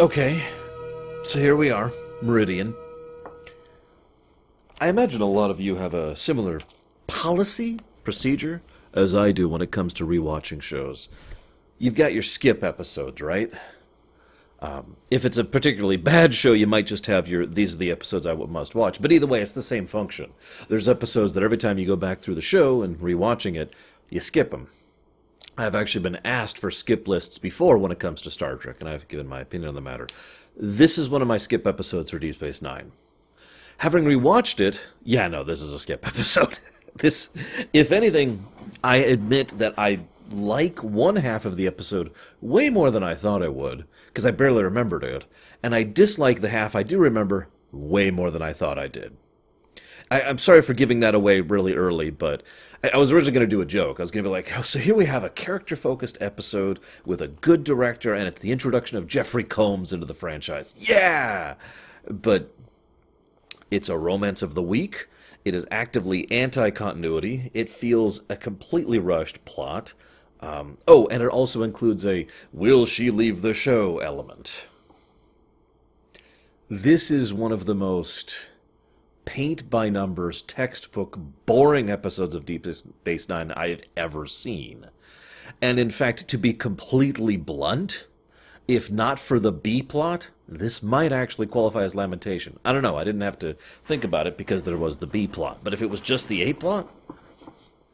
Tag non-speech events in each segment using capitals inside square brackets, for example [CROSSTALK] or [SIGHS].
Okay, so here we are, Meridian. I imagine a lot of you have a similar policy, procedure, as I do when it comes to rewatching shows. You've got your skip episodes, right? Um, if it's a particularly bad show, you might just have your these are the episodes I must watch. But either way, it's the same function. There's episodes that every time you go back through the show and rewatching it, you skip them. I've actually been asked for skip lists before when it comes to Star Trek, and I've given my opinion on the matter. This is one of my skip episodes for Deep Space Nine. Having rewatched it, yeah, no, this is a skip [LAUGHS] episode. this, if anything, I admit that I like one half of the episode way more than I thought I would, because I barely remembered it, and I dislike the half I do remember way more than I thought I did. I, am sorry for giving that away really early, but I, I was originally going to do a joke. I was going to be like, oh, so here we have a character focused episode with a good director, and it's the introduction of Jeffrey Combs into the franchise. Yeah! But it's a romance of the week. It is actively anti continuity. It feels a completely rushed plot. Um, oh, and it also includes a will she leave the show element. This is one of the most paint by numbers, textbook, boring episodes of Deep Space Nine I have ever seen. And in fact, to be completely blunt, if not for the B plot, this might actually qualify as lamentation. I don't know. I didn't have to think about it because there was the B plot. But if it was just the A plot,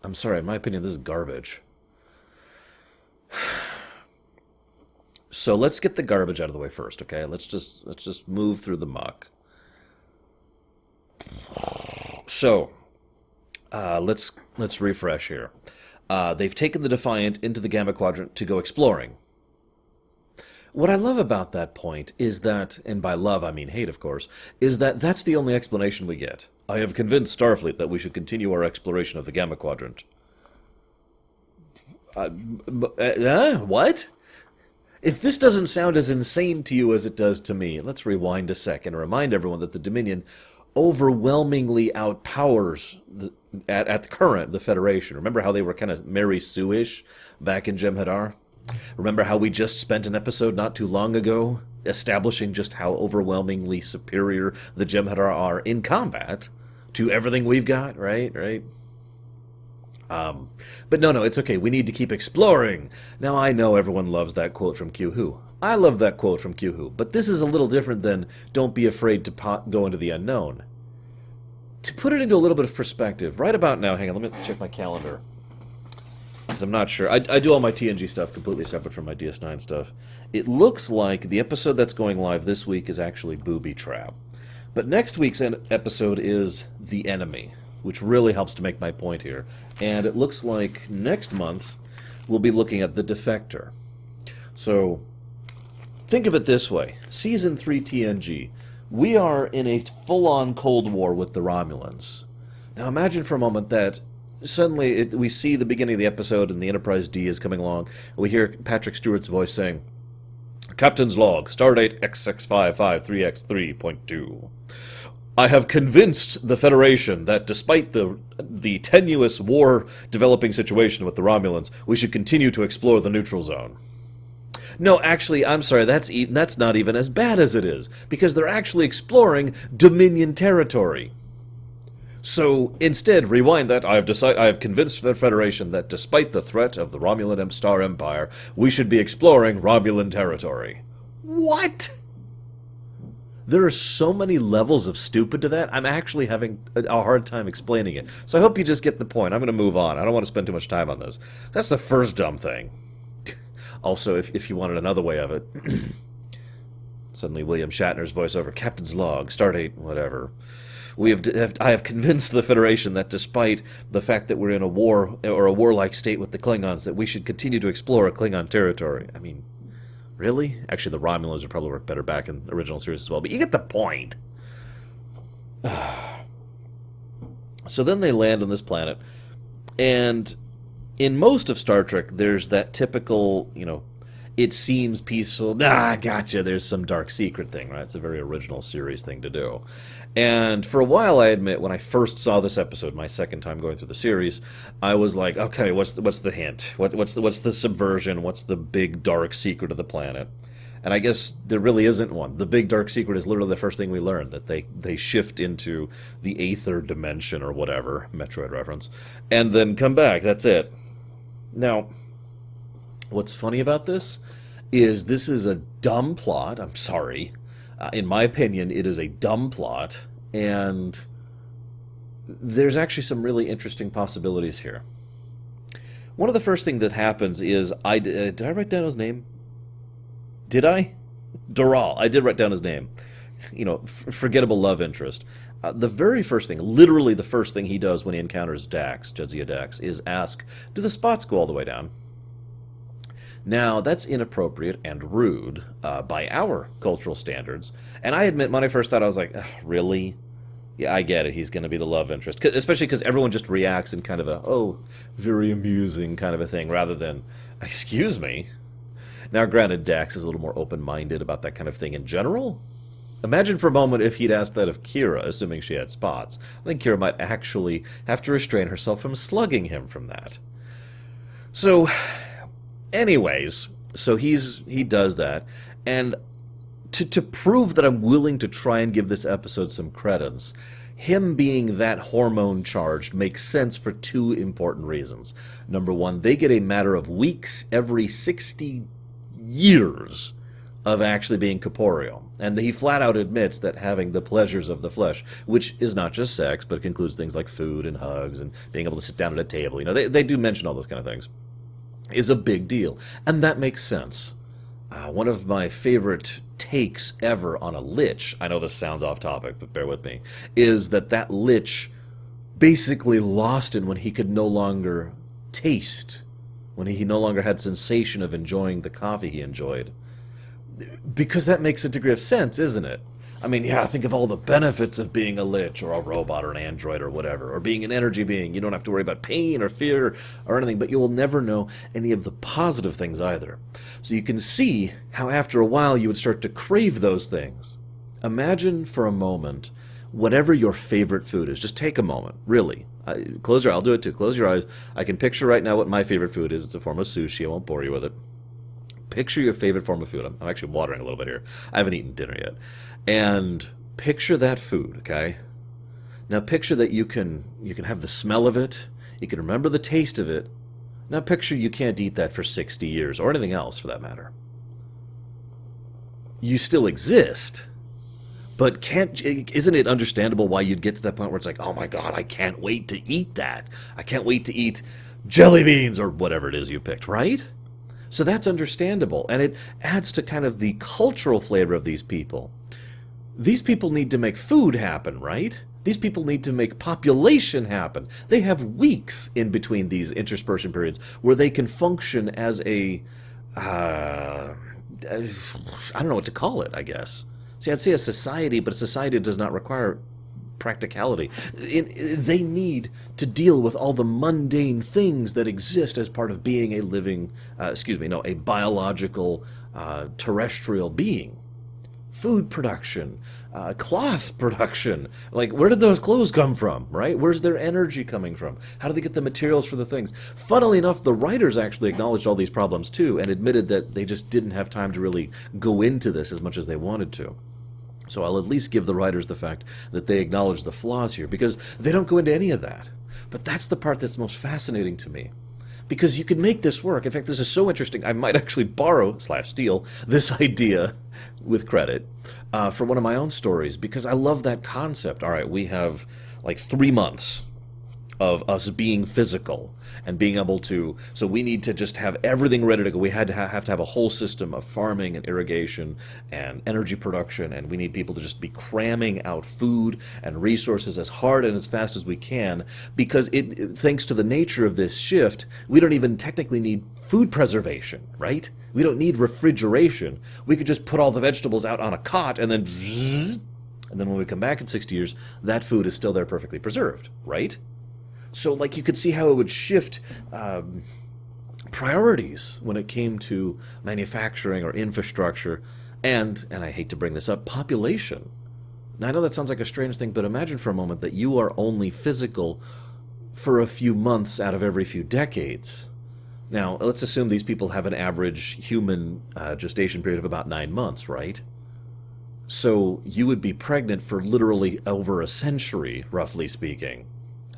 I'm sorry. In my opinion, this is garbage. [SIGHS] So let's get the garbage out of the way first, okay? Let's just let's just move through the muck. So, uh, let's let's refresh here. Uh, they've taken the Defiant into the Gamma Quadrant to go exploring. What I love about that point is that, and by love I mean hate, of course, is that that's the only explanation we get. I have convinced Starfleet that we should continue our exploration of the Gamma Quadrant. Uh, uh, what? If this doesn't sound as insane to you as it does to me, let's rewind a sec and remind everyone that the Dominion overwhelmingly outpowers the, at, at the current the Federation. Remember how they were kind of Mary Sue-ish back in Jem'Hadar? Remember how we just spent an episode not too long ago establishing just how overwhelmingly superior the Jem'Hadar are in combat to everything we've got, right? Right? Um, but no, no, it's okay. We need to keep exploring. Now, I know everyone loves that quote from Q Who. I love that quote from Who, but this is a little different than "Don't be afraid to pot- go into the unknown." To put it into a little bit of perspective, right about now, hang on, let me check my calendar because I'm not sure. I, I do all my TNG stuff completely separate from my DS9 stuff. It looks like the episode that's going live this week is actually Booby Trap, but next week's episode is The Enemy which really helps to make my point here. And it looks like next month we'll be looking at The Defector. So think of it this way Season 3 TNG. We are in a full on Cold War with the Romulans. Now imagine for a moment that suddenly it, we see the beginning of the episode and the Enterprise D is coming along. And we hear Patrick Stewart's voice saying, Captain's log, stardate X6553X3.2. I have convinced the Federation that despite the the tenuous war developing situation with the Romulans, we should continue to explore the neutral zone. No, actually, I'm sorry, that's e- that's not even as bad as it is, because they're actually exploring Dominion territory. So instead, rewind that. I have decided. I have convinced the Federation that despite the threat of the Romulan Star Empire, we should be exploring Romulan territory. What? There are so many levels of stupid to that. I'm actually having a hard time explaining it. So I hope you just get the point. I'm going to move on. I don't want to spend too much time on this. That's the first dumb thing. Also, if, if you wanted another way of it, [CLEARS THROAT] suddenly William Shatner's voiceover, Captain's log, stardate, whatever. We have, have, I have convinced the Federation that despite the fact that we're in a war or a warlike state with the Klingons, that we should continue to explore Klingon territory. I mean, Really? Actually, the Romulans would probably work better back in original series as well, but you get the point. [SIGHS] so then they land on this planet, and in most of Star Trek, there's that typical, you know, it seems peaceful. Ah, gotcha. There's some dark secret thing, right? It's a very original series thing to do. And for a while, I admit, when I first saw this episode, my second time going through the series, I was like, okay, what's the, what's the hint? What, what's the what's the subversion? What's the big dark secret of the planet? And I guess there really isn't one. The big dark secret is literally the first thing we learn that they, they shift into the aether dimension or whatever, Metroid reference, and then come back. That's it. Now, what's funny about this is this is a dumb plot. I'm sorry. Uh, in my opinion, it is a dumb plot, and there's actually some really interesting possibilities here. One of the first things that happens is I uh, did I write down his name? Did I? Doral. I did write down his name. You know, f- forgettable love interest. Uh, the very first thing, literally the first thing he does when he encounters Dax, Jadzia Dax, is ask, "Do the spots go all the way down?" Now, that's inappropriate and rude uh, by our cultural standards. And I admit, when I first thought, I was like, really? Yeah, I get it. He's going to be the love interest. especially because everyone just reacts in kind of a, oh, very amusing kind of a thing, rather than, [LAUGHS] excuse me. Now, granted, Dax is a little more open minded about that kind of thing in general. Imagine for a moment if he'd asked that of Kira, assuming she had spots. I think Kira might actually have to restrain herself from slugging him from that. So, anyways, so he's he does that, and to to prove that I'm willing to try and give this episode some credence, him being that hormone charged makes sense for two important reasons. Number one, they get a matter of weeks every 60 years of actually being corporeal. And he flat out admits that having the pleasures of the flesh, which is not just sex, but includes things like food and hugs and being able to sit down at a table, you know, they, they do mention all those kind of things is a big deal. And that makes sense. Uh, one of my favorite takes ever on a lich, I know this sounds off topic, but bear with me, is that that lich basically lost it when he could no longer taste, when he no longer had sensation of enjoying the coffee he enjoyed. Because that makes a degree of sense, isn't it? I mean, yeah, think of all the benefits of being a lich or a robot or an android or whatever, or being an energy being. You don't have to worry about pain or fear or anything, but you will never know any of the positive things either. So you can see how after a while you would start to crave those things. Imagine for a moment whatever your favorite food is. Just take a moment, really. close your I'll do it too. Close your eyes. I can picture right now what my favorite food is. It's a form of sushi. I won't bore you with it picture your favorite form of food. I'm, I'm, actually watering a little bit here. I haven't eaten dinner yet and picture that food, okay? Now picture that you can you can have the smell of it, you can remember the taste of it. Now picture you can't eat that for 60 years or anything else for that matter. You still exist, but can't isn't it understandable why you'd get to that point where it's like, "Oh my god, I can't wait to eat that. I can't wait to eat jelly beans or whatever it is you picked, right?" So that's understandable and it adds to kind of the cultural flavor of these people these people need to make food happen, right? These people need to make population happen. They have weeks in between these interspersion periods where they can function as a. Uh, I don't know what to call it, I guess. See, I'd say a society, but a society does not require practicality. they need to deal with all the mundane things that exist as part of being a living, uh, excuse me, no, a biological uh, terrestrial being food production, uh, cloth production. Like, where did those clothes come from, right? Where's their energy coming from? How do they get the materials for the things? Funnily enough, the writers actually acknowledged all these problems too and admitted that they just didn't have time to really go into this as much as they wanted to. So I'll at least give the writers the fact that they acknowledge the flaws here because they don't go into any of that. But that's the part that's most fascinating to me because you can make this work. In fact, this is so interesting. I might actually borrow slash steal this [LAUGHS] idea with credit uh, for one of my own stories because I love that concept. All right, we have like three months of us being physical and being able to so we need to just have everything ready to go. We had to ha- have to have a whole system of farming and irrigation and energy production and we need people to just be cramming out food and resources as hard and as fast as we can because it thanks to the nature of this shift we don't even technically need food preservation right? We don't need refrigeration. We could just put all the vegetables out on a cot and then and then when we come back in 60 years that food is still there perfectly preserved right so, like, you could see how it would shift um, priorities when it came to manufacturing or infrastructure, and and I hate to bring this up, population. Now, I know that sounds like a strange thing, but imagine for a moment that you are only physical for a few months out of every few decades. Now, let's assume these people have an average human uh, gestation period of about nine months, right? So you would be pregnant for literally over a century, roughly speaking.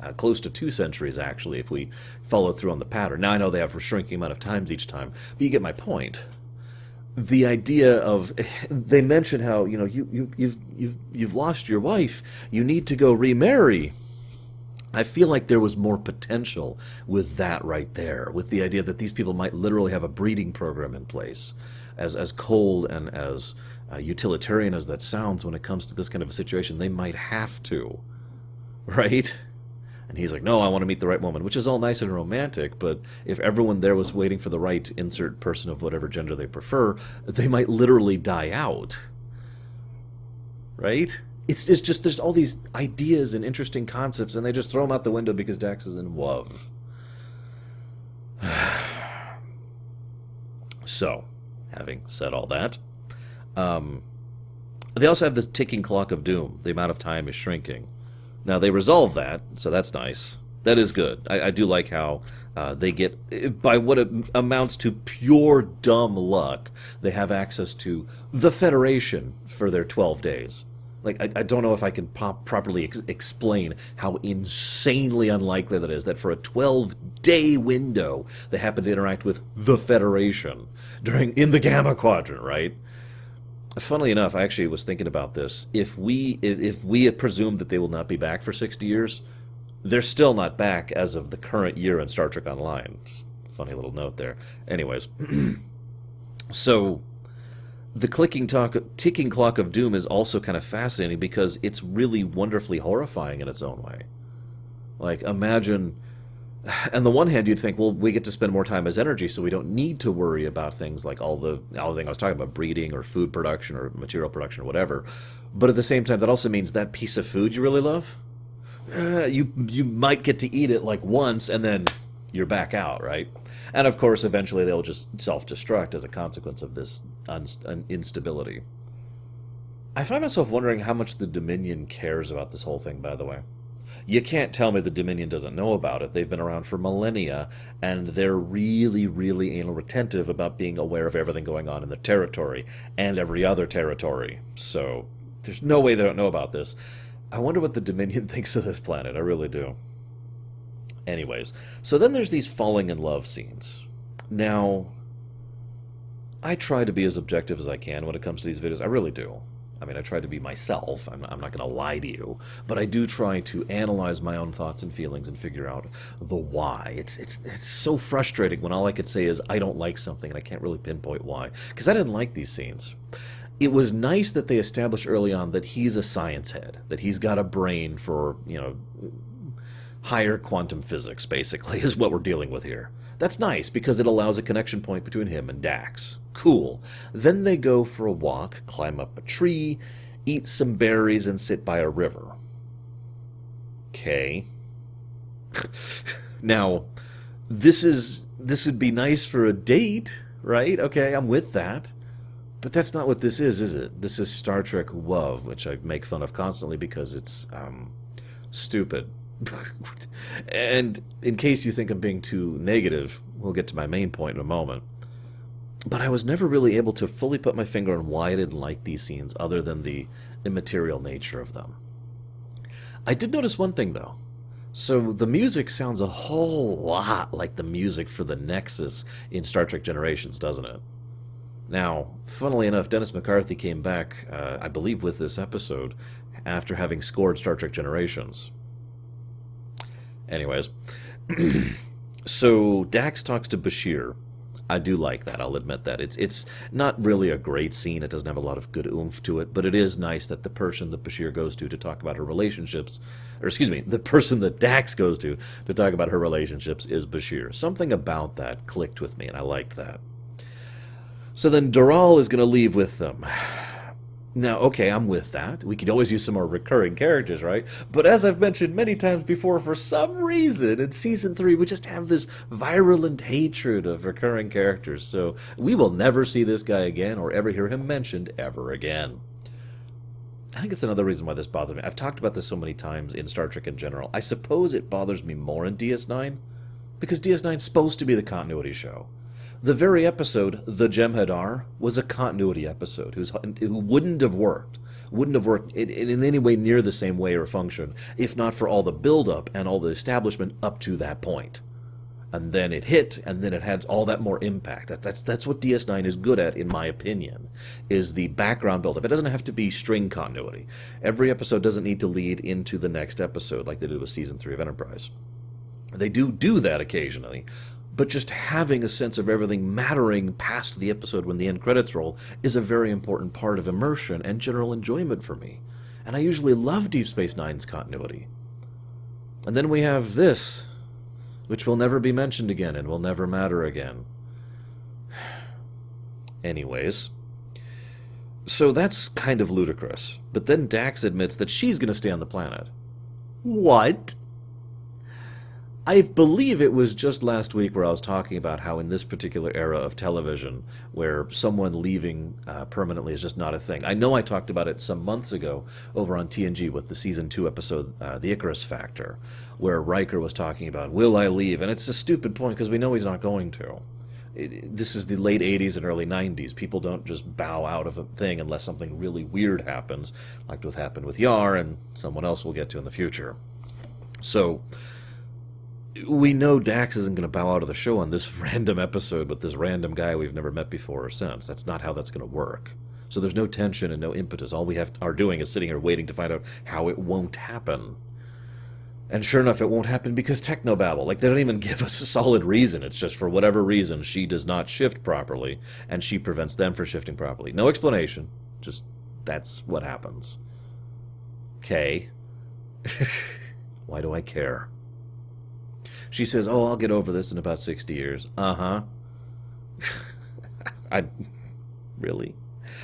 Uh, close to two centuries, actually, if we follow through on the pattern. Now, I know they have a shrinking amount of times each time, but you get my point. The idea of [SIGHS] they mention how you know you, you you've you've you've lost your wife, you need to go remarry. I feel like there was more potential with that right there, with the idea that these people might literally have a breeding program in place. As, as cold and as uh, utilitarian as that sounds when it comes to this kind of a situation, they might have to. [LAUGHS] Right? And he's like, no, I want to meet the right woman, which is all nice and romantic, but if everyone there was waiting for the right insert person of whatever gender they prefer, they might literally die out. Right? it's, it's just there's all these ideas and interesting concepts, and they just throw them out the window because Dax is in love. [SIGHS] so, having said all that, um, they also have this ticking clock of doom. The amount of time is shrinking. Now they resolve that, so that's nice. That is good. I, I do like how uh, they get, by what amounts to pure dumb luck, they have access to the Federation for their 12 days. Like, I, I don't know if I can pop, properly ex- explain how insanely unlikely that is that for a 12 day window, they happen to interact with the Federation during in the Gamma Quadrant, right? Funnily enough, I actually was thinking about this. If we if, if we presume that they will not be back for 60 years, they're still not back as of the current year in Star Trek Online. Just funny little note there. Anyways, [CLEARS THROAT] so the clicking talk, ticking clock of doom is also kind of fascinating because it's really wonderfully horrifying in its own way. Like imagine, on the one hand, you'd think, well, we get to spend more time as energy, so we don't need to worry about things like all the all the thing I was talking about, breeding or food production or material production or whatever. But at the same time, that also means that piece of food you really love, uh, you you might get to eat it like once and then you're back out, right? And of course, eventually they'll just self destruct as a consequence of this un- instability. I find myself wondering how much the Dominion cares about this whole thing, by the way. You can't tell me the Dominion doesn't know about it. They've been around for millennia, and they're really, really anal retentive about being aware of everything going on in their territory and every other territory. So there's no way they don't know about this. I wonder what the Dominion [LAUGHS] thinks of this planet. I really do. Anyways, so then there's these falling in love scenes. Now, I try to be as objective as I can when it comes to these videos. I really do. I mean, I try to be myself. I'm, I'm not going to lie to you, but I do try to analyze my own thoughts and feelings and figure out the why. It's it's it's so frustrating when all I could say is I don't like something and I can't really pinpoint why because I didn't like these scenes. It was nice that they established early on that he's a science head, that he's got a brain for you know higher quantum physics, basically, [LAUGHS] is what we're dealing with here. That's nice because it allows a connection point between him and Dax. Cool. Then they go for a walk, climb up a tree, eat some berries, and sit by a river. Okay. [LAUGHS] now, this is this would be nice for a date, right? Okay, I'm with that. But that's not what this is, is it? This is Star Trek Love, which I make fun of constantly because it's um, stupid. [LAUGHS] and in case you think I'm being too negative, we'll get to my main point in a moment. But I was never really able to fully put my finger on why I didn't like these scenes, other than the immaterial nature of them. I did notice one thing, though. So the music sounds a whole lot like the music for the Nexus in Star Trek Generations, doesn't it? Now, funnily enough, Dennis McCarthy came back, uh, I believe, with this episode after having scored Star Trek Generations. Anyways, [CLEARS THROAT] so Dax talks to Bashir. I do like that. I'll admit that it's it's not really a great scene. It doesn't have a lot of good oomph to it, but it is nice that the person that Bashir goes to to talk about her relationships, or excuse me, [LAUGHS] the person that Dax goes to to talk about her relationships is Bashir. Something about that clicked with me, and I liked that. So then Doral is going to leave with them. Now, okay, I'm with that. We could always use some more recurring characters, right? But as I've mentioned many times before, for some reason in season three, we just have this virulent hatred of recurring characters. So we will never see this guy again or ever hear him mentioned ever again. I think it's another reason why this bothers me. I've talked about this so many times in Star Trek in general. I suppose it bothers me more in DS9 because DS9 is supposed to be the continuity show. The very episode, The Jem'Hadar, was a continuity episode who wouldn't have worked, wouldn't have worked in, in any way near the same way or function, if not for all the build-up and all the establishment up to that point. And then it hit, and then it had all that more impact. That, that's that's what DS9 is good at, in my opinion, is the background build-up. It doesn't have to be string continuity. Every episode doesn't need to lead into the next episode like they did with season three of Enterprise. They do do that occasionally, but just having a sense of everything mattering past the episode when the end credits roll is a very important part of immersion and general enjoyment for me. And I usually love Deep Space Nine's continuity. And then we have this, which will never be mentioned again and will never matter again. [SIGHS] Anyways. So that's kind of ludicrous. But then Dax admits that she's going to stay on the planet. What? I believe it was just last week where I was talking about how in this particular era of television, where someone leaving uh, permanently is just not a thing. I know I talked about it some months ago over on TNG with the season two episode, uh, The Icarus Factor, where Riker was talking about, will I leave? And it's a stupid point because we know he's not going to. It, this is the late 80s and early 90s. People don't just bow out of a thing unless something really weird happens, like what happened with Yar and someone else we'll get to in the future. So, we know Dax isn't going to bow out of the show on this [LAUGHS] random episode with this random guy we've never met before or since. That's not how that's going to work. So there's no tension and no impetus. All we have are doing is sitting here waiting to find out how it won't happen. And sure enough, it won't happen because technobabble. Like, they don't even [LAUGHS] give us a solid reason. It's just for whatever reason, she does not shift properly, and she prevents them from shifting properly. No explanation. Just, that's what happens. Okay. [LAUGHS] Why do I care? She says, "Oh, I'll get over this in about 60 years." Uh-huh. [LAUGHS] I really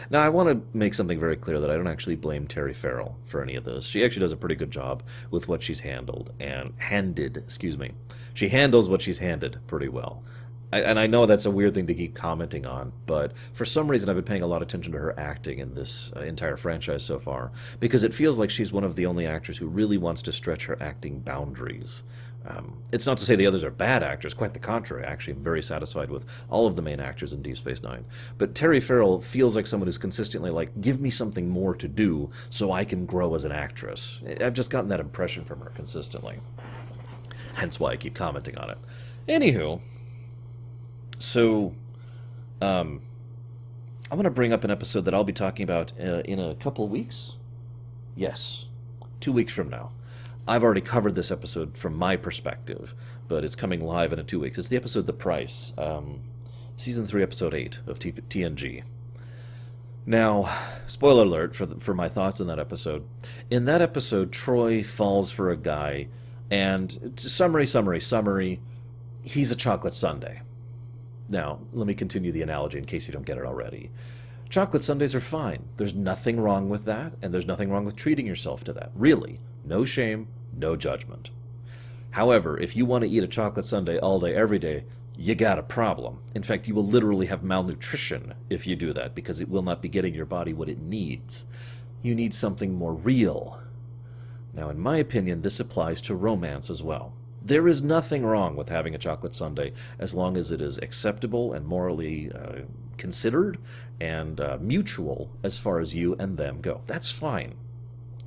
now, I want to make something very clear that I don't actually blame Terry Farrell for any of this. She actually does a pretty good job with what she's handled and handed, excuse me. She handles what she's handed pretty well. And I know that's a weird thing to keep commenting on, but for some reason I've been paying a lot of attention to her acting in this uh, entire franchise so far because it feels like she's one of the only actors who really wants to stretch her acting boundaries. Um, it's not to say the others are bad actors, quite the contrary. Actually, I'm very satisfied with all of the main actors in Deep Space Nine. But Terry Farrell feels like someone who's consistently like, give me something more to do so I can grow as an actress. I've just gotten that impression from her consistently. Hence why I keep commenting on it. Anywho, so um, I'm going to bring up an episode that I'll be talking about uh, in a couple weeks. Yes, two weeks from now. I've already covered this episode from my perspective, but it's coming live in a two weeks. It's the episode The Price, um, season three, episode eight of T- TNG. Now, spoiler alert for the, for my thoughts on that episode. In that episode, Troi falls for a guy, and summary, summary, summary. He's a chocolate sundae. Now, let me continue the analogy in case you don't get it already. Chocolate sundaes are fine. There's nothing wrong with that, and there's nothing wrong with treating yourself to that. Really. No shame, no judgment. However, if you want to eat a chocolate sundae all day, every day, you got a problem. In fact, you will literally have malnutrition if you do that because it will not be getting your body what it needs. You need something more real. Now, in my opinion, this applies to romance as well. There is nothing wrong with having a chocolate sundae as long as it is acceptable and morally uh, considered and uh, mutual as far as you and them go. That's fine.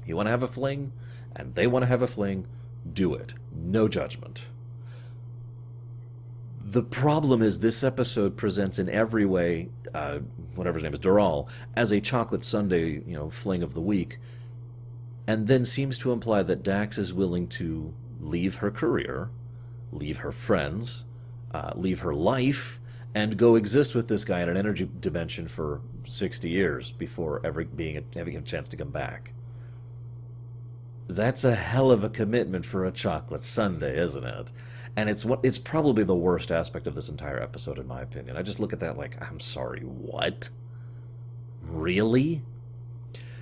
You want to have a fling? And they want to have a fling, do it. No judgment. The problem is this episode presents in every way, uh, whatever his name is, Dural, as a chocolate sundae, you know, fling of the week, and then seems to imply that Dax is willing to leave her career, leave her friends, uh, leave her life, and go exist with this guy in an energy dimension for 60 years before ever being a, having a chance to come back. That's a hell of a commitment for a chocolate sundae, isn't it? And it's what it's probably the worst aspect of this entire episode, in my opinion. I just look at that like, I'm sorry, what? Really?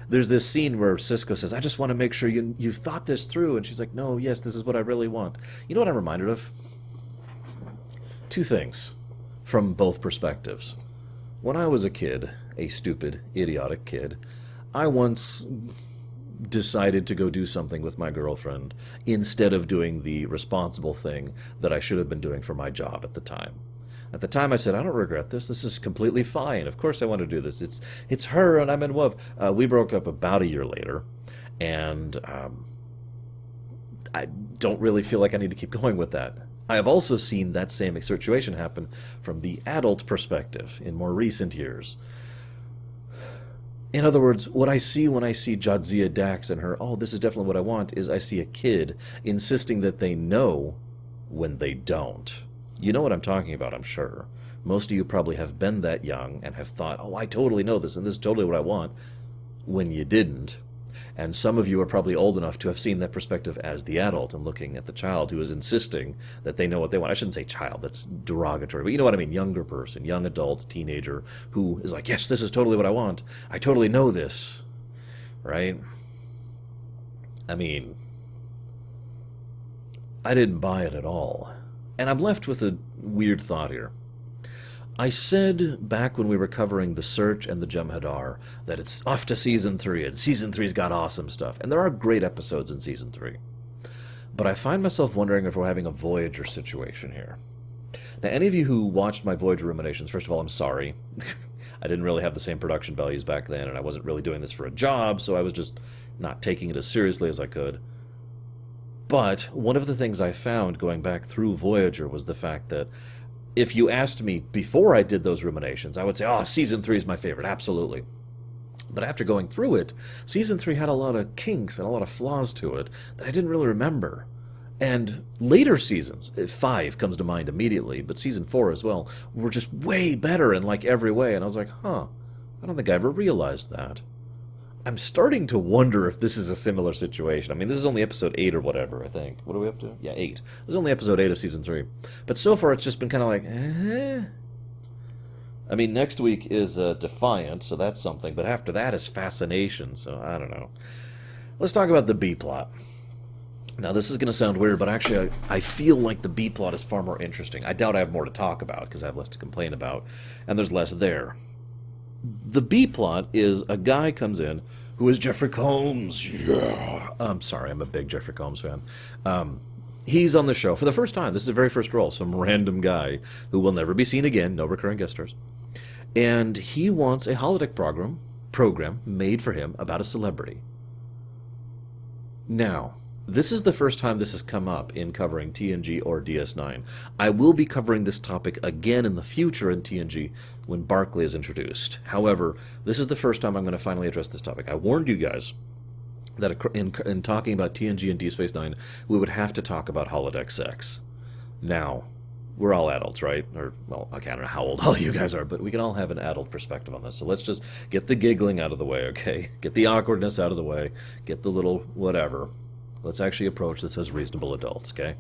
There's this scene where Sisko says, I just want to make sure you, you've thought this through. And she's like, No, yes, this is what I really want. You know what I'm reminded of? Two things from both perspectives. When I was a kid, a stupid, idiotic kid, I once decided to go do something with my girlfriend instead of doing the responsible thing that I should have been doing for my job at the time. At the time, I said, "I don't regret this. This is completely fine. Of course, I want to do this. It's it's her, and I'm in love." Uh, we broke up about a year later, and um, I don't really feel like I need to keep going with that. I have also seen that same situation happen from the adult perspective in more recent years. In other words, what I see when I see Jadzia Dax and her, oh, this is definitely what I want, is I see a kid insisting that they know when they don't. You know what I'm talking about, I'm sure. Most of you probably have been that young and have thought, oh, I totally know this and this is totally what I want, when you didn't. And some of you are probably old enough to have seen that perspective as the adult and looking at the child who is insisting that they know what they want. I shouldn't say child, that's derogatory, but you know what I mean younger person, young adult, teenager who is like, yes, this is totally what I want. I totally know this. Right? I mean, I didn't buy it at all. And I'm left with a weird thought here. I said back when we were covering The Search and the Jem'Hadar that it's off to season three, and season three's got awesome stuff. And there are great episodes in season three. But I find myself wondering if we're having a Voyager situation here. Now, any of you who watched my Voyager ruminations, first of all, I'm sorry. [LAUGHS] I didn't really have the same production values back then, and I wasn't really doing this for a job, so I was just not taking it as seriously as I could. But one of the things I found going back through Voyager was the fact that if you asked me before I did those ruminations, I would say, oh, season three is my favorite, absolutely. But after going through it, season three had a lot of kinks and a lot of flaws to it that I didn't really remember. And later seasons, eh, five comes to mind immediately, but season four as well, were just way better in like every way. And I was like, huh, I don't think I ever realized that. I'm starting to wonder if this is a similar situation. I mean, this is only episode 8 or whatever, I think. What are we up to? Yeah, 8. This is only episode 8 of season 3. But so far, it's just been kind of like, eh? I mean, next week is uh, Defiant, so that's something. But after that is Fascination, so I don't know. Let's talk about the B plot. Now, this is going to sound weird, but actually, I, I, feel like the B plot is far more interesting. I doubt I have more to talk about because I have less to complain about, and there's less there the B plot is a guy comes in who is Jeffrey Combs. Yeah. I'm sorry, I'm a big Jeffrey Combs fan. Um, he's on the show for the first time. This is the very first role. Some random guy who will never be seen again. No recurring guest stars. And he wants a holodeck program program made for him about a celebrity. Now, this is the first time this has come up in covering TNG or DS9. I will be covering this topic again in the future in TNG when Barclay is introduced. However, this is the first time I'm going to finally address this topic. I warned you guys that in, in talking about TNG and Deep Space Nine, we would have to talk about holodeck sex. Now, we're all adults, right? Or, well, okay, I don't know how old all you guys are, but we can all have an adult perspective on this. So let's just get the giggling out of the way, okay? [LAUGHS] Get the awkwardness out of the way. Get the little whatever. Let's actually approach this as reasonable adults, okay?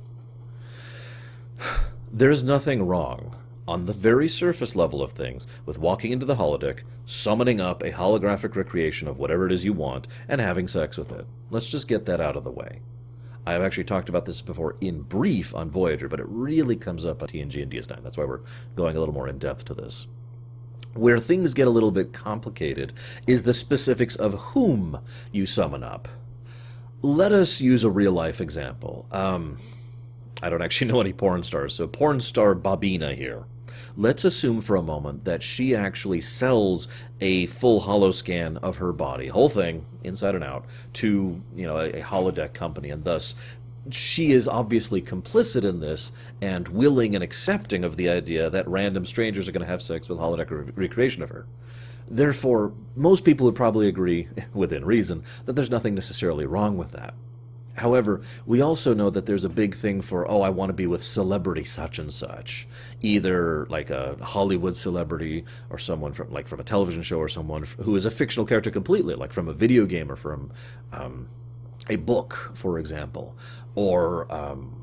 [SIGHS] There's nothing wrong, on the very surface level of things, with walking into the holodeck, summoning up a holographic recreation of whatever it is you want, and having sex with it. Let's just get that out of the way. I've actually talked about this before in brief on Voyager, but it really comes up on TNG and DS9. That's why we're going a little more in depth to this. Where things get a little bit complicated is the specifics of whom you summon up let us use a real life example. Um, I don't actually [LAUGHS] know any porn stars, so porn star Bobina here. Let's assume for a moment that she actually sells a full holo scan of her body, whole thing, inside and out, to you know a, a holodeck company, and thus she is obviously complicit in this and willing and accepting of the idea that random strangers are going to have sex with holodeck re- recreation of her. Therefore, most people would probably agree, [LAUGHS] within reason, that there's nothing necessarily wrong with that. However, we also know that there's a big thing for, oh, I want to be with celebrity such and such. Either like a Hollywood celebrity or someone from like from a television show or someone who is a fictional character completely, like from a video game or from um, a book, for example. Or um,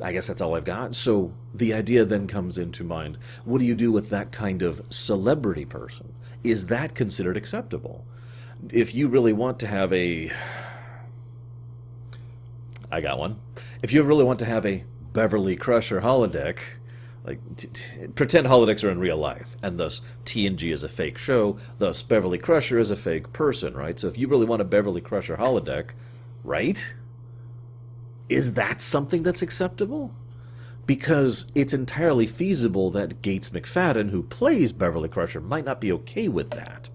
I guess that's all I've got. So the idea then comes into mind what do you do with that kind of celebrity person? is that considered acceptable? If you really want to have a. I got one. If you really want to have a Beverly Crusher holodeck, Like, t- t- pretend holodecks are in real life, and thus TNG is a fake show, thus Beverly Crusher is a fake person, right? So if you really want a Beverly Crusher holodeck, right? Is that something that's acceptable? Because it's entirely feasible that Gates McFadden, who plays Beverly Crusher, might not be okay with that.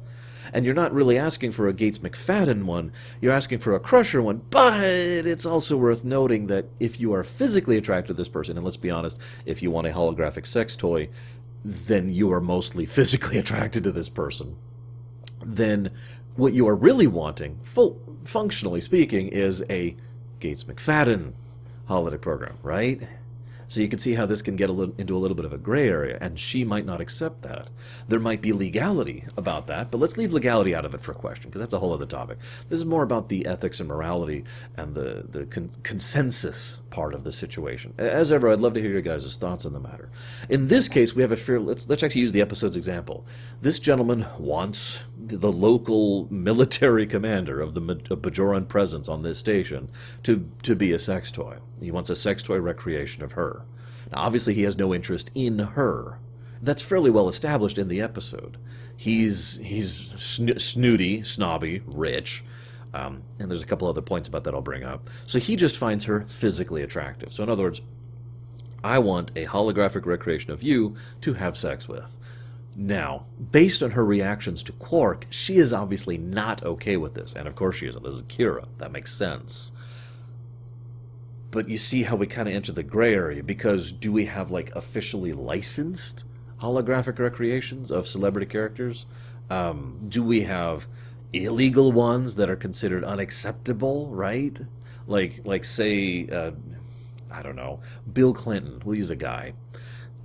And you're not really asking for a Gates McFadden one, you're asking for a Crusher one, but it's also worth noting that if you are physically attracted to this person, and let's be honest, if you want a holographic sex toy, then you are mostly [LAUGHS] physically attracted to this person. Then what you are really wanting, full, functionally speaking, is a Gates McFadden holodeck program, right? So you can see how this can get a little, into a little bit of a gray area, and she might not accept that. There might be legality about that, but let's leave legality out of it for a question, because that's a whole other topic. This is more about the ethics and morality and the, the con- consensus part of the situation. As ever, I'd love to hear your guys' thoughts on the matter. In this case, we have a fair. Let's let's actually use the episode's example. This gentleman wants the local military commander of the Bajoran presence on this station to to be a sex toy. He wants a sex toy recreation of her. Now, obviously, he has no interest in her. That's fairly well established in the episode. He's he's sn- snooty, snobby, rich. Um, and there's a couple other points about that I'll bring up. So he just finds her physically attractive. So, in other words, I want a holographic recreation of you to have sex with. Now, based on her reactions to Quark, she is obviously not okay with this. And of course she isn't. This is Kira. That makes sense. But you see how we kind of enter the gray area because do we have like officially licensed holographic recreations of celebrity characters? Um, do we have illegal ones that are considered unacceptable, right? Like, like say, uh, I don't know, Bill Clinton. We'll use a guy.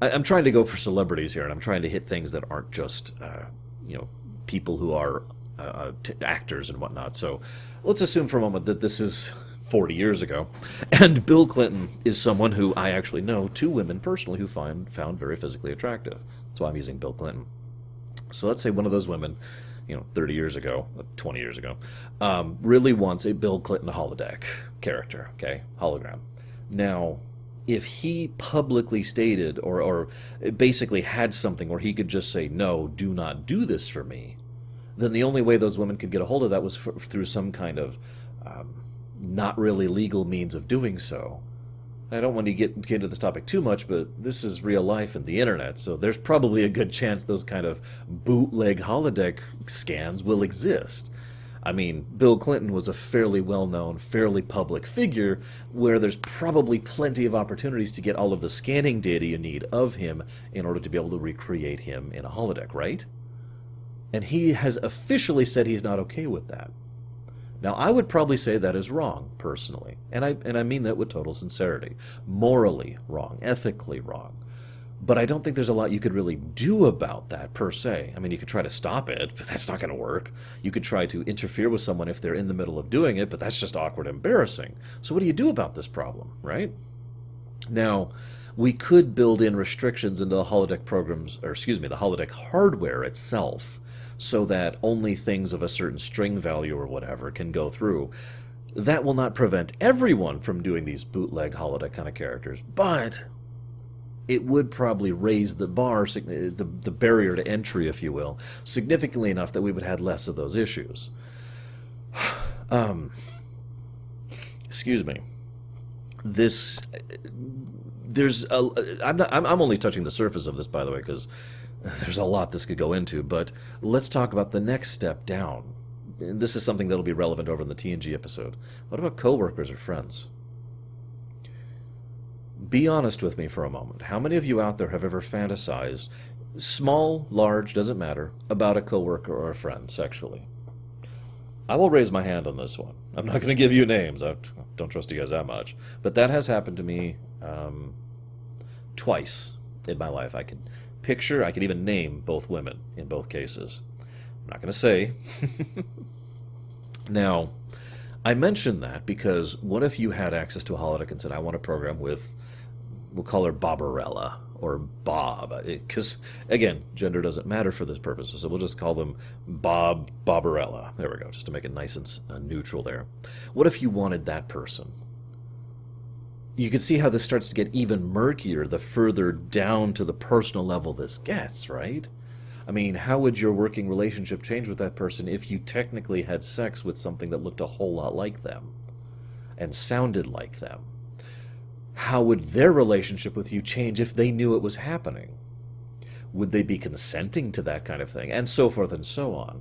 I, am trying to go for celebrities here, and I'm trying to hit things that aren't just, uh, you know, people who are uh, uh t- actors and whatnot. So, let's assume for a moment that this is 40 years ago, and Bill Clinton is someone who I actually know two women personally who find found very physically attractive. That's why I'm using Bill Clinton. So let's say one of those women you know, 30 years ago, 20 years ago, um, really wants a Bill Clinton holodeck character, okay, hologram. Now, if he publicly stated or, or basically had something where he could just say, no, do not do this for me, then the only way those women could get a hold of that was for, through some kind of um, not really legal means of doing so. I don't want to get, get into this topic too much, but this is real life and the internet, so there's probably a good chance those kind of bootleg holodeck scans will exist. I mean, Bill Clinton was a fairly well known, fairly public figure where there's probably plenty of opportunities to get all of the scanning data you need of him in order to be able to recreate him in a holodeck, right? And he has officially said he's not okay with that. Now, I would probably say that is wrong, personally, and I, and I mean that with total sincerity. Morally wrong, ethically wrong. But I don't think there's a lot you could really do about that, per se. I mean, you could try to stop it, but that's not going to work. You could try to interfere with someone if they're in the middle of doing it, but that's just awkward embarrassing. So, what do you do about this problem, right? Now, we could build in restrictions into the holodeck programs, or excuse me, the holodeck hardware itself so that only things of a certain string value or whatever can go through. That will not prevent everyone from doing these bootleg holodeck kind of characters, but it would probably raise the bar, the, the barrier to entry, if you will, significantly enough that we would have less of those issues. [SIGHS] Um, excuse me. This, there's a. I'm not. I'm, I'm only touching the surface of this, by the way, because [LAUGHS] there's a lot this could go into, but let's talk about the next step down. And this is something that'll be relevant over in the TNG episode. What about coworkers or friends? Be honest with me for a moment. How many of you out there have ever fantasized, small, large, doesn't matter, about a coworker or a friend sexually? I will raise my hand on this one. I'm not going to give you names. I don't trust you guys that much. But that has happened to me um, twice in my life. I can picture, I could even name both women in both cases. I'm not going to say. [LAUGHS] now, I mention that because what if you had access to a holodeck and said, I want a program with, we'll call her Barbarella or Bob? Because, again, gender doesn't matter for this purpose, so we'll just call them Bob Barbarella. There we go, just to make it nice and uh, neutral there. What if you wanted that person? You can see how this starts to get even murkier the further down to the personal level this gets, right? I mean, how would your working relationship change with that person if you technically had sex with something that looked a whole lot like them and sounded like them? How would their relationship with you change if they knew it was happening? Would they be consenting to that kind of thing? And so forth and so on.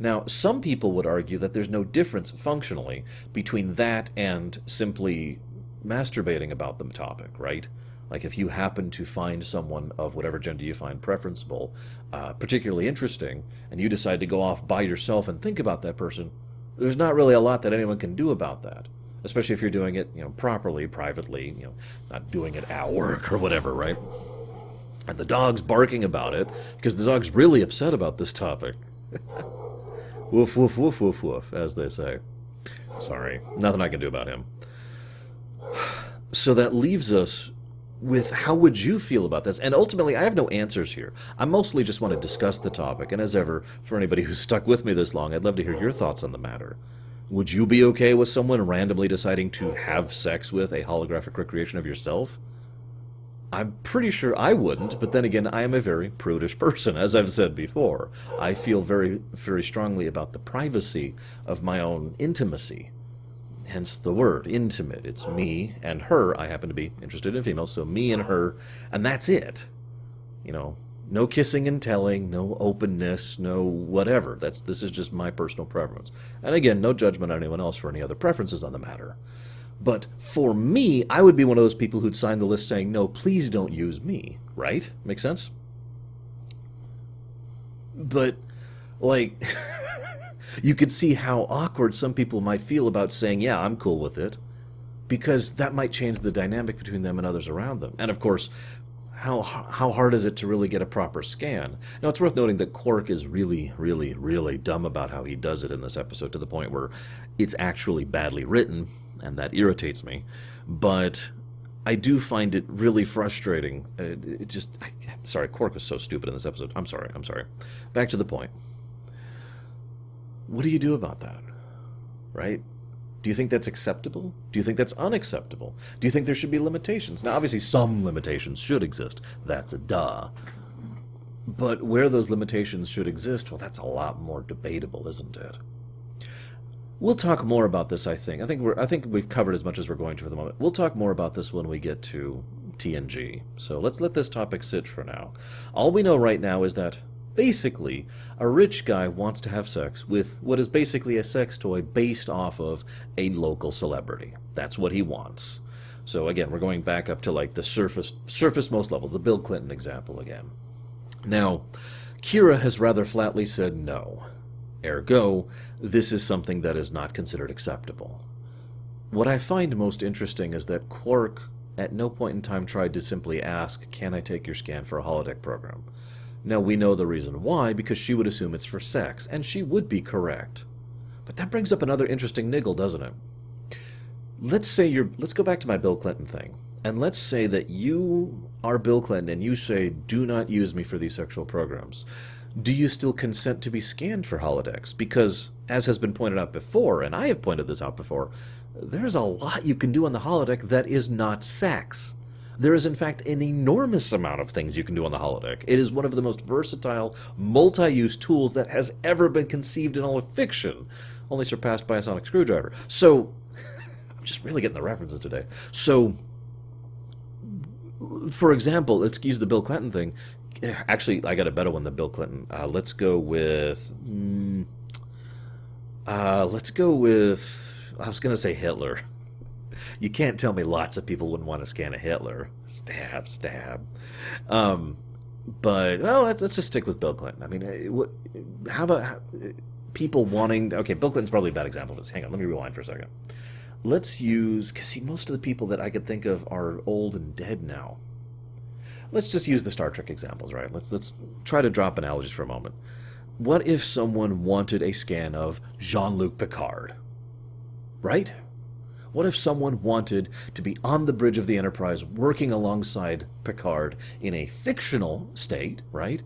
Now, some people would argue that there's no difference functionally between that and simply masturbating about the topic, right? Like if you happen to find someone of whatever gender you find preferable uh, particularly interesting, and you decide to go off by yourself and think about that person, there's not really a lot that anyone can do about that. Especially if you're doing it, you know, properly, privately, you know, not doing it at work or whatever, right? And the dog's barking about it because the dog's really upset about this topic. [LAUGHS] woof, woof, woof, woof, woof, as they say. Sorry, nothing I can do about him. So that leaves us with how would you feel about this? And ultimately, I have no answers here. I mostly just want to discuss the topic. And as ever, for anybody who's stuck with me this long, I'd love to hear your thoughts on the matter. Would you be okay with someone randomly deciding to have sex with a holographic recreation of yourself? I'm pretty sure I wouldn't, but then again, I am a very prudish person, as I've said before. I feel very, very strongly about the privacy of my own intimacy hence the word intimate. It's me and her. I happen to be interested in females, so me and her, and that's it. You know, no kissing and telling, no openness, no whatever. That's this is just my personal preference. And again, no judgment on anyone else for any other preferences on the matter. But for me, I would be one of those people who'd sign the list saying, "No, please don't use me." Right? Make sense? But like [LAUGHS] you could see how awkward some people might feel about saying, Yeah, I'm cool with it, because that might change the dynamic between them and others around them. And of course, how, how hard is it to really get a proper scan? Now, it's worth noting that Quark is really, really, really dumb about how he does it in this episode to the point where it's actually badly written, and that irritates me. But I do find it really frustrating. Uh, it just, I, sorry, Quark was so stupid in this episode. I'm sorry, I'm sorry. Back to the point what do you do about that? Right? Do you think that's acceptable? Do you think that's unacceptable? Do you think there should be limitations? Now, obviously, some limitations should exist. That's a duh. But where those limitations should exist, well, that's a lot more debatable, isn't it? We'll talk more about this, I think. I think we're I think we've covered as much as we're going to for the moment. We'll talk more about this when we get to TNG. So let's let this topic sit for now. All we know right now is that basically, a rich guy wants to have sex with what is basically a sex toy based off of a local celebrity. That's what he wants. So again, we're going back up to like the surface surface most level, the Bill Clinton example again. Now, Kira has rather flatly said no. Ergo, this is something that is not considered acceptable. What I find most interesting is that Quark at no point in time tried to simply ask, Can I take your scan for a holodeck program? Now we know the reason why, because she would assume it's for sex, and she would be correct. But that brings up another interesting niggle, doesn't it? Let's say you're let's go back to my Bill Clinton thing. And let's say that you are Bill Clinton and you say, do not use me for these sexual programs. Do you still consent to be scanned for holodecks? Because, as has been pointed out before, and I have pointed this out before, there's a lot you can do on the holodeck that is not sex. There is, in fact, an enormous amount of things you can do on the holodeck. It is one of the most versatile, multi use tools that has ever been conceived in all of fiction, only surpassed by a sonic screwdriver. So, [LAUGHS] I'm just really getting the references today. So, for example, let's use the Bill Clinton thing. Actually, I got a better one than Bill Clinton. Uh, let's go with. Mm, uh, let's go with. I was going to say Hitler. You can't tell me lots of people wouldn't want to scan a Hitler. Stab, stab. Um, but well, let's, let's just stick with Bill Clinton. I mean, eh, what, how about how, people wanting? Okay, Bill Clinton's probably a bad example of this. Hang on, let me rewind for a second. Let's use because see, most of the people that I could think of are old and dead now. Let's just use the Star Trek examples, right? Let's let's try to drop analogies for a moment. What if someone wanted a scan of Jean-Luc Picard? Right? What if someone wanted to be on the bridge of the Enterprise working alongside Picard in a fictional state, right?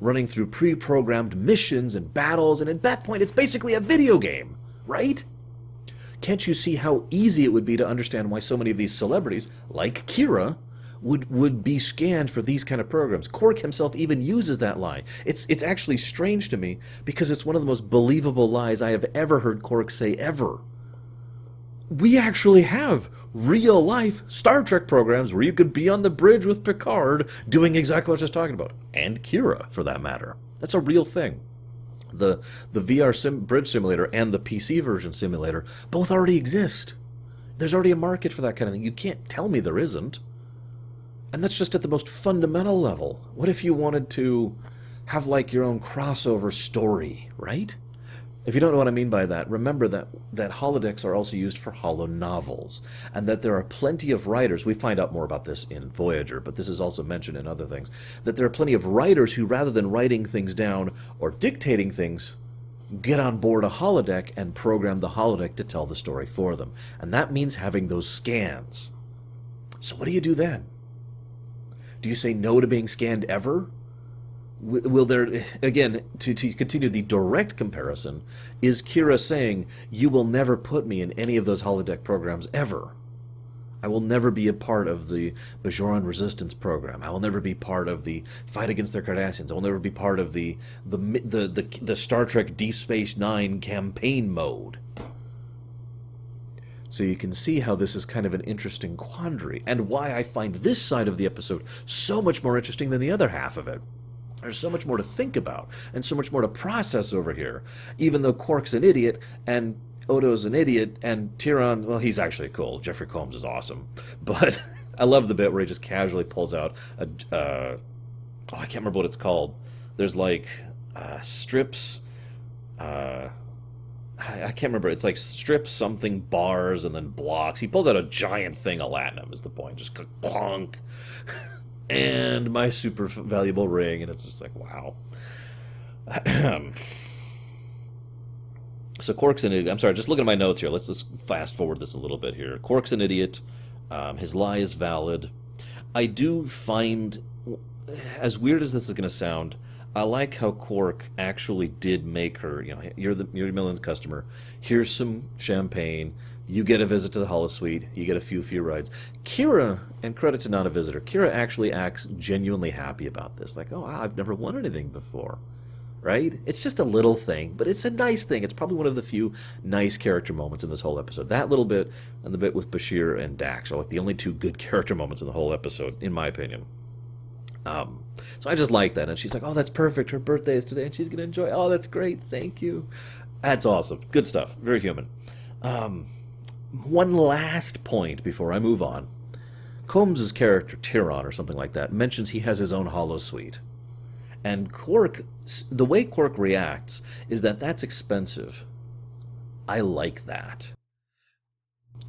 Running through pre programmed missions and battles, and at that point, it's basically a video game, right? Can't you see how easy it would be to understand why so many of these celebrities, like Kira, would would be scanned for these kind of programs. Quark himself even uses that lie. It's it's actually strange to me because it's one of the most believable lies I have ever heard Quark say ever. We actually have real life Star Trek programs where you could be on the bridge with Picard doing exactly what I was just talking about, and Kira for that matter. That's a real thing. The the VR sim, bridge simulator and the PC version simulator both already exist. There's already a market for that kind of thing. You can't tell me there isn't. And that's just at the most fundamental level. What if you wanted to have like your own crossover story, right? If you don't know what I mean by that, remember that, that holodecks are also used for holonovels, and that there are plenty of writers. We find out more about this in Voyager, but this is also mentioned in other things. That there are plenty of writers who, rather than writing things down or dictating things, get on board a holodeck and program the holodeck to tell the story for them. And that means having those scans. So, what do you do then? Do you say no to being scanned ever? Will there, again, to, to continue the direct comparison, is Kira saying, You will never put me in any of those holodeck programs ever? I will never be a part of the Bajoran resistance program. I will never be part of the fight against the Cardassians. I will never be part of the the the the, the Star Trek Deep Space Nine campaign mode. So you can see how this is kind of an interesting quandary, and why I find this side of the episode so much more interesting than the other half of it. There's so much more to think about, and so much more to process over here, even though Quark's an idiot, and Odo's an idiot, and Tiron, well, he's actually cool. Jeffrey Combs is awesome. [LAUGHS] But I love the bit where he just casually pulls out a, uh, oh, I can't remember what it's called. There's like uh, strips, uh, I, I can't remember. It's like strips something bars and then blocks. He pulls out a giant thing of latinum. Is the point? Just clunk, [LAUGHS] and my super valuable ring, and it's just like wow. [CLEARS THROAT] so Quark's an idiot. I'm sorry, just looking at my notes here. Let's just fast forward this a little bit here. Quark's an idiot. Um, his lie is valid. I do find, as weird as this is going to sound, I like how Quark actually did make her. You know, you're the you're the millionth customer. Here's some champagne. You get a visit to the holosuite. You get a few few rides. Kira, and credit to Nana Visitor, Kira actually acts genuinely happy about this. Like, oh, I've never won anything before, right? It's just a little thing, but it's a nice thing. It's probably one of the few nice character moments in this whole episode. That little bit and the bit with Bashir and Dax are like the only two good [LAUGHS] character moments in the whole episode, in my opinion. Um, so I just like that. And she's like, oh, that's perfect. Her birthday is today and she's going to enjoy. Oh, that's great. Thank you. That's awesome. Good stuff. Very human. Um, one last point before I move on. Combs's character, Tiron or something like that, mentions he has his own holosuite. And Quark, the way Quark reacts is that that's expensive. I like that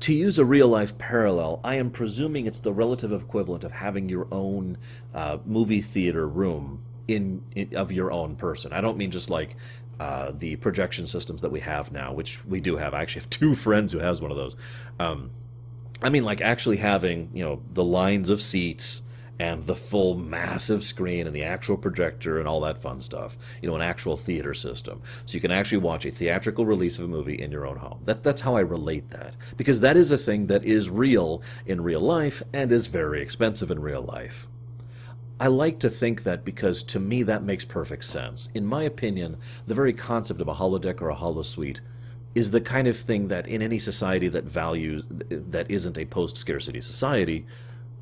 to use a real life parallel, I am presuming it's the relative equivalent of having your own uh, movie theater room in, in, of your own person. I don't mean just like uh, the projection systems that we have now, which we do have. I actually have two [LAUGHS] friends who has one of those. Um, I mean like actually having you know the lines of seats and the full massive screen and the actual projector and all that fun stuff. You know, an actual theater system. So you can actually watch a theatrical release of a movie in your own home. That's that's how I relate that. Because that is a thing that is real in real life and is very expensive in real life. I like to think that because to me that makes perfect sense. In my opinion, the very concept of a holodeck or a holosuite is the kind of thing that in any society that values that isn't a post scarcity society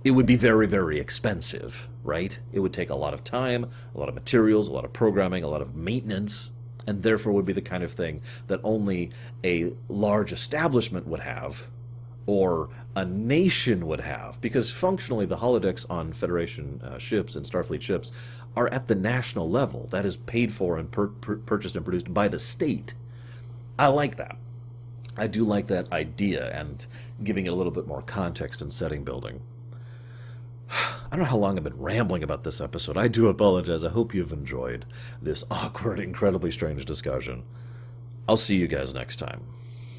it would be very, very expensive, right? It would take a lot of time, a lot of materials, a lot of programming, a lot of maintenance, and therefore would be the kind of thing that only a large establishment would have or a nation would have because functionally the holodecks on federation uh, ships and starfleet ships are at the national level that is paid for and per- per- purchased and produced by the state i like that i do like that idea and giving it a little bit more context and setting building [SIGHS] I don't know how long I've been rambling about this episode. I do apologize. I hope you've enjoyed this [LAUGHS] awkward, incredibly strange discussion. I'll see you guys next time.